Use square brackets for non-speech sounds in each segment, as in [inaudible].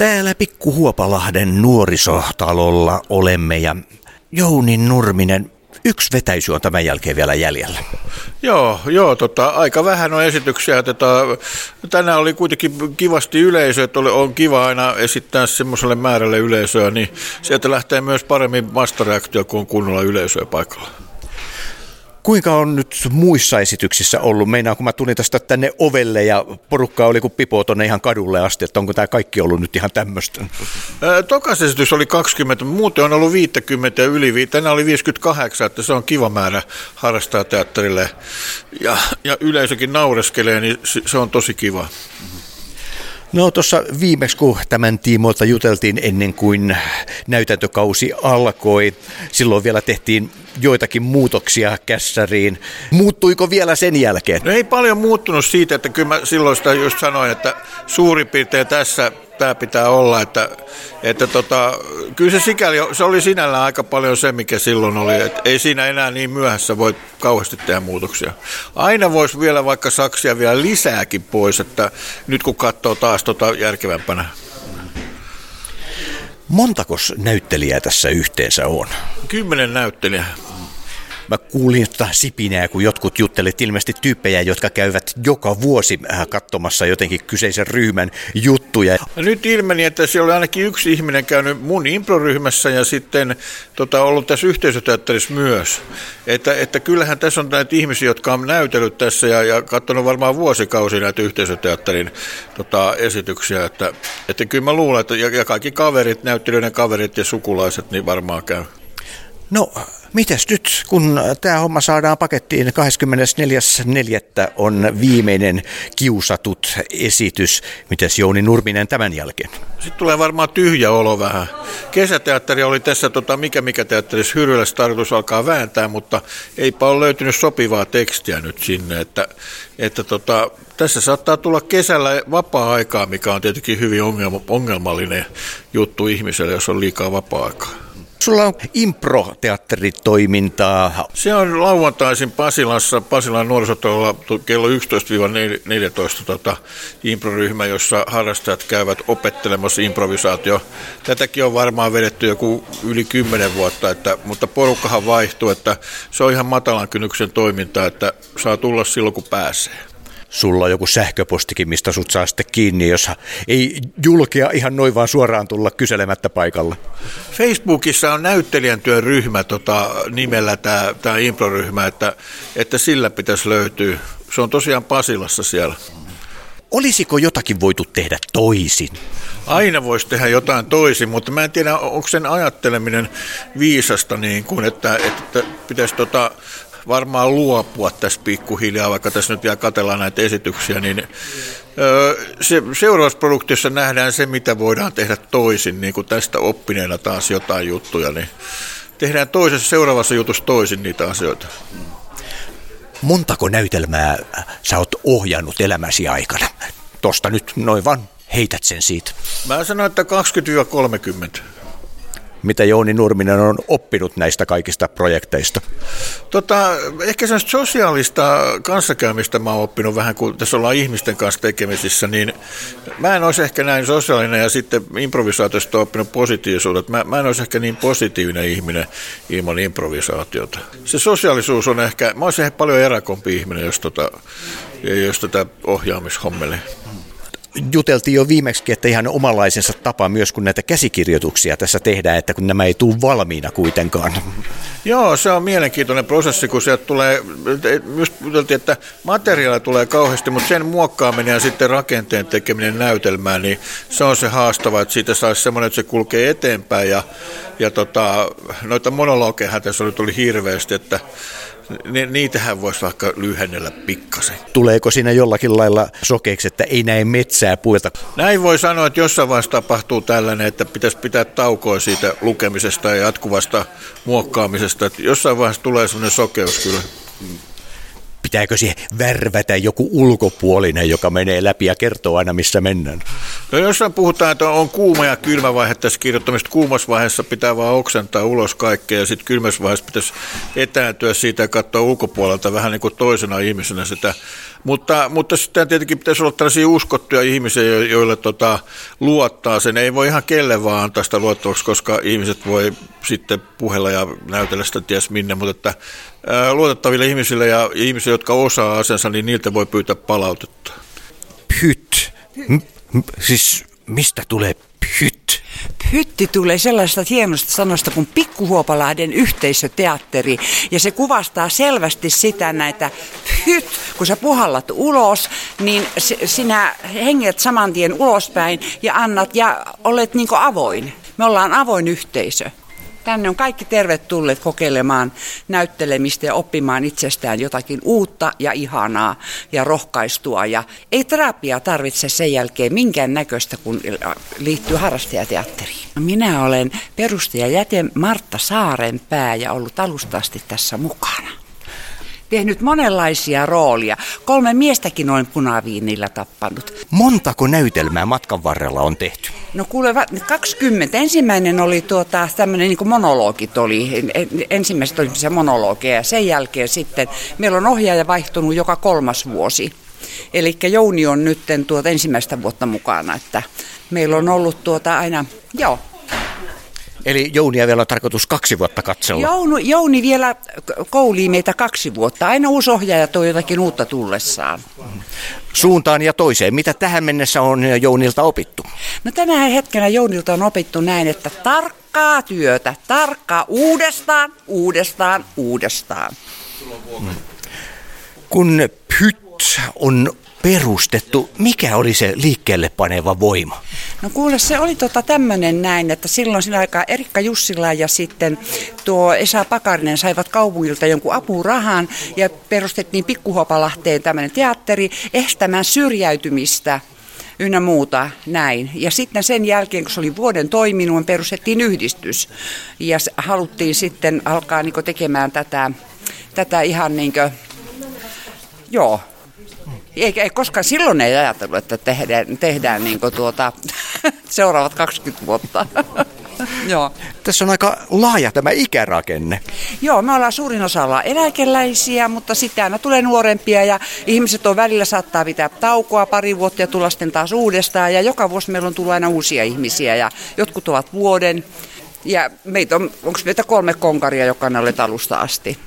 Täällä Pikkuhuopalahden nuorisotalolla olemme ja Jouni Nurminen, yksi vetäisy on tämän jälkeen vielä jäljellä. Joo, joo tota, aika vähän on esityksiä. Tota, tänään oli kuitenkin kivasti yleisö, että on kiva aina esittää semmoiselle määrälle yleisöä, niin sieltä lähtee myös paremmin vastareaktio, kun on kunnolla yleisöä paikalla. Kuinka on nyt muissa esityksissä ollut? Meinaan, kun mä tulin tästä tänne ovelle ja porukka oli kuin pipo tuonne ihan kadulle asti, että onko tämä kaikki ollut nyt ihan tämmöistä? Tokas esitys oli 20, muuten on ollut 50 ja yli, tänään oli 58, että se on kiva määrä harrastaa teatterille. Ja, ja yleisökin naureskelee, niin se on tosi kiva. No tuossa viimeksi, kun tämän tiimoilta juteltiin ennen kuin näytäntökausi alkoi, silloin vielä tehtiin joitakin muutoksia kässäriin. Muuttuiko vielä sen jälkeen? No ei paljon muuttunut siitä, että kyllä mä silloin sitä just sanoin, että suurin piirtein tässä tämä pitää olla, että, että tota, kyllä se sikäli, se oli sinällään aika paljon se, mikä silloin oli, että ei siinä enää niin myöhässä voi kauheasti tehdä muutoksia. Aina voisi vielä vaikka saksia vielä lisääkin pois, että nyt kun katsoo taas tota järkevämpänä. Montakos näyttelijää tässä yhteensä on? Kymmenen näyttelijää. Mä kuulin että sipinää, kun jotkut juttelit ilmeisesti tyyppejä, jotka käyvät joka vuosi äh, katsomassa jotenkin kyseisen ryhmän juttuja. Nyt ilmeni, että siellä oli ainakin yksi ihminen käynyt mun improryhmässä ja sitten tota, ollut tässä yhteisöteatterissa myös. Että, että kyllähän tässä on näitä ihmisiä, jotka on näytellyt tässä ja, ja katsonut varmaan vuosikausia näitä yhteisöteatterin tota, esityksiä. Että, että kyllä mä luulen, että ja, ja kaikki kaverit, näyttelijöiden kaverit ja sukulaiset, niin varmaan käy. No, mitäs nyt, kun tämä homma saadaan pakettiin 24.4. on viimeinen kiusatut esitys. Mitäs Jouni Nurminen tämän jälkeen? Sitten tulee varmaan tyhjä olo vähän. Kesäteatteri oli tässä, tota, mikä mikä teatterissa Hyrylässä tarkoitus alkaa vääntää, mutta eipä ole löytynyt sopivaa tekstiä nyt sinne. Että, että tota, tässä saattaa tulla kesällä vapaa-aikaa, mikä on tietenkin hyvin ongelmallinen juttu ihmiselle, jos on liikaa vapaa-aikaa. Sulla on impro-teatteritoimintaa. Se on lauantaisin Pasilassa, Pasilan nuorisotalolla kello 11-14 tota, improryhmä, jossa harrastajat käyvät opettelemassa improvisaatio. Tätäkin on varmaan vedetty joku yli 10 vuotta, että, mutta porukkahan vaihtuu, että se on ihan matalan kynnyksen toimintaa, että saa tulla silloin kun pääsee sulla on joku sähköpostikin, mistä sut saa sitten kiinni, jos ei julkea ihan noin vaan suoraan tulla kyselemättä paikalla. Facebookissa on näyttelijän työn ryhmä tota, nimellä tämä improryhmä, että, että sillä pitäisi löytyä. Se on tosiaan Pasilassa siellä. Olisiko jotakin voitu tehdä toisin? Aina voisi tehdä jotain toisin, mutta mä en tiedä, onko sen ajatteleminen viisasta, niin kuin, että, että pitäisi tota, varmaan luopua tässä pikkuhiljaa, vaikka tässä nyt vielä katellaan näitä esityksiä, niin se, seuraavassa produktiossa nähdään se, mitä voidaan tehdä toisin, niin kuin tästä oppineena taas jotain juttuja, niin tehdään toisessa seuraavassa jutussa toisin niitä asioita. Montako näytelmää sä oot ohjannut elämäsi aikana? Tosta nyt noin vaan heität sen siitä. Mä sanoin, että 20-30 mitä Jouni Nurminen on oppinut näistä kaikista projekteista? Tota, ehkä se sosiaalista kanssakäymistä mä oon oppinut vähän, kun tässä ollaan ihmisten kanssa tekemisissä, niin mä en olisi ehkä näin sosiaalinen ja sitten improvisaatiosta on oppinut positiivisuudet. Mä, mä en olisi ehkä niin positiivinen ihminen ilman improvisaatiota. Se sosiaalisuus on ehkä, mä olisin ehkä paljon eräkompi ihminen, jos, tota, jos tätä ohjaamishommelle juteltiin jo viimeksi, että ihan omanlaisensa tapa myös, kun näitä käsikirjoituksia tässä tehdään, että kun nämä ei tule valmiina kuitenkaan. Joo, se on mielenkiintoinen prosessi, kun sieltä tulee, just juteltiin, että materiaalia tulee kauheasti, mutta sen muokkaaminen ja sitten rakenteen tekeminen näytelmään, niin se on se haastava, että siitä saisi semmoinen, että se kulkee eteenpäin ja, ja tota, noita monologeja tässä oli, tuli hirveästi, että ni, niitähän voisi vaikka lyhennellä pikkasen. Tuleeko siinä jollakin lailla sokeeksi, että ei näe metsää puilta? Näin voi sanoa, että jossain vaiheessa tapahtuu tällainen, että pitäisi pitää taukoa siitä lukemisesta ja jatkuvasta muokkaamisesta. Että jossain vaiheessa tulee sellainen sokeus kyllä pitääkö siihen värvätä joku ulkopuolinen, joka menee läpi ja kertoo aina, missä mennään? No jossain puhutaan, että on kuuma ja kylmä vaihe tässä kirjoittamista. Kuumassa vaiheessa pitää vaan oksentaa ulos kaikkea ja sitten kylmässä vaiheessa pitäisi etääntyä siitä ja katsoa ulkopuolelta vähän niin kuin toisena ihmisenä sitä Mutta, mutta sitten tietenkin pitäisi olla tällaisia uskottuja ihmisiä, joille tota, luottaa sen. Ei voi ihan kelle vaan antaa sitä luottamusta, koska ihmiset voi sitten puhella ja näytellä sitä ties minne, mutta että, ää, luotettaville ihmisille ja ihmisille, jotka osaa asiansa, niin niiltä voi pyytää palautetta. Pyt. M- m- siis mistä tulee pyt? Hytti tulee sellaista hienosta sanosta kuin Pikkuhuopalahden yhteisöteatteri. Ja se kuvastaa selvästi sitä näitä hyt, kun sä puhallat ulos, niin sinä henget saman tien ulospäin ja annat ja olet niin avoin. Me ollaan avoin yhteisö. Tänne on kaikki tervetulleet kokeilemaan näyttelemistä ja oppimaan itsestään jotakin uutta ja ihanaa ja rohkaistua. Ja ei terapia tarvitse sen jälkeen minkään näköistä, kun liittyy harrastajateatteriin. Minä olen perustaja jäte Martta Saarenpää ja ollut alusta asti tässä mukana tehnyt monenlaisia roolia. Kolme miestäkin olen punaviinillä tappanut. Montako näytelmää matkan varrella on tehty? No kuule, 20. Ensimmäinen oli tuota, tämmöinen niin monologit oli. Ensimmäiset oli se monologeja ja sen jälkeen sitten meillä on ohjaaja vaihtunut joka kolmas vuosi. Eli Jouni on nyt tuota ensimmäistä vuotta mukana, että meillä on ollut tuota aina, joo, Eli Jounia vielä on tarkoitus kaksi vuotta katsella. Jouni, Jouni vielä koulii meitä kaksi vuotta. Aina uusi ohjaaja toi jotakin uutta tullessaan. Suuntaan ja toiseen. Mitä tähän mennessä on Jounilta opittu? No tänä hetkenä Jounilta on opittu näin, että tarkkaa työtä, tarkkaa uudestaan, uudestaan, uudestaan. Kun pyt on perustettu, mikä oli se liikkeelle paneva voima? No kuule, se oli tota tämmöinen näin, että silloin siinä aikaa Erikka Jussila ja sitten tuo Esa Pakarinen saivat kaupungilta jonkun apurahan ja perustettiin Pikkuhopalahteen tämmöinen teatteri estämään syrjäytymistä ynnä muuta näin. Ja sitten sen jälkeen, kun se oli vuoden toiminut, perustettiin yhdistys. Ja haluttiin sitten alkaa niin tekemään tätä, tätä ihan niin kuin, joo, eikä ei koskaan silloin ei ajatellut, että tehdään, tehdään niin tuota, [laughs] seuraavat 20 vuotta. [laughs] Joo. Tässä on aika laaja tämä ikärakenne. Joo, me ollaan suurin osa ollaan eläkeläisiä, mutta sitten aina tulee nuorempia ja ihmiset on välillä saattaa pitää taukoa pari vuotta ja tulla sitten taas uudestaan. Ja joka vuosi meillä on tullut aina uusia ihmisiä ja jotkut ovat vuoden. Ja meitä on, onko meitä kolme konkaria, joka on alusta asti.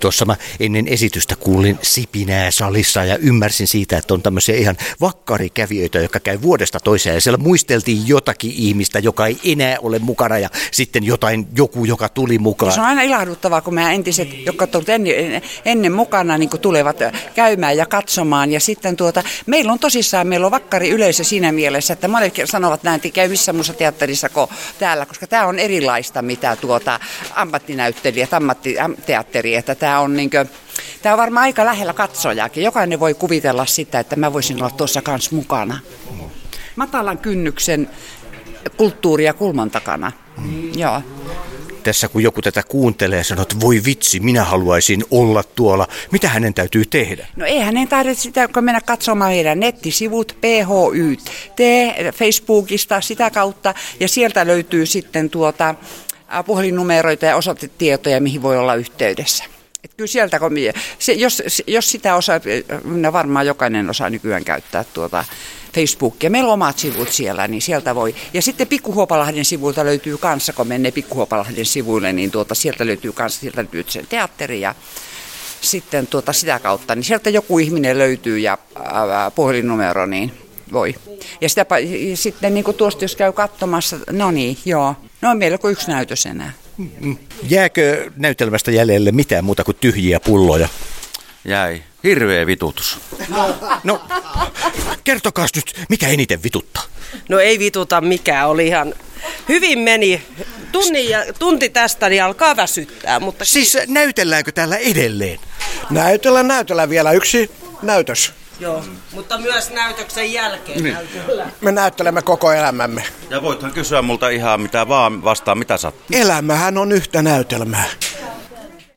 Tuossa mä ennen esitystä kuulin sipinää salissa ja ymmärsin siitä, että on tämmöisiä ihan vakkarikävijöitä, jotka käy vuodesta toiseen. Ja siellä muisteltiin jotakin ihmistä, joka ei enää ole mukana ja sitten jotain, joku, joka tuli mukaan. Se on aina ilahduttavaa, kun meidän entiset, jotka ovat ennen, ennen mukana, niin tulevat käymään ja katsomaan. Ja sitten tuota, meillä on tosissaan, meillä on vakkari yleisö siinä mielessä, että monet sanovat näin, että käy missä muussa teatterissa kuin täällä, koska tämä on erilaista, mitä tuota ammattinäyttelijät, ammattiteatteri, että tämä on niin kuin, Tämä on varmaan aika lähellä katsojaakin. Jokainen voi kuvitella sitä, että mä voisin olla tuossa kanssa mukana. Matalan kynnyksen kulttuuria kulman takana. Mm. Joo. Tässä kun joku tätä kuuntelee ja sanoo, että voi vitsi, minä haluaisin olla tuolla. Mitä hänen täytyy tehdä? No ei hänen tarvitse sitä, kun mennä katsomaan meidän nettisivut PHYT Facebookista sitä kautta. Ja sieltä löytyy sitten tuota puhelinnumeroita ja osoitetietoja, mihin voi olla yhteydessä. Et kyllä sieltä, kun se, jos, jos sitä osaa, no varmaan jokainen osaa nykyään käyttää tuota Facebookia. Meillä on omat sivut siellä, niin sieltä voi. Ja sitten Pikkuhuopalahden sivuilta löytyy kanssa, kun menee Pikkuhuopalahden sivuille, niin tuota, sieltä löytyy kanssa, sieltä löytyy sen teatteri ja sitten tuota sitä kautta, niin sieltä joku ihminen löytyy ja ää, puhelinnumero, niin voi. Ja sitä, ja sitten niin kuin tuosta, jos käy katsomassa, no niin, joo, no meillä kuin yksi näytös enää. Jääkö näytelmästä jäljelle mitään muuta kuin tyhjiä pulloja? Jäi. Hirveä vitutus. No, kertokaa nyt, mikä eniten vituttaa? No ei vituta mikään, oli ihan hyvin meni. Tunni ja, tunti tästä niin alkaa väsyttää. Mutta... Siis näytelläänkö täällä edelleen? Näytellään, näytellään vielä yksi näytös. Joo, mutta myös näytöksen jälkeen niin. Me näyttelemme koko elämämme. Ja voithan kysyä multa ihan mitä vaan vastaan, mitä sattuu. Elämähän on yhtä näytelmää.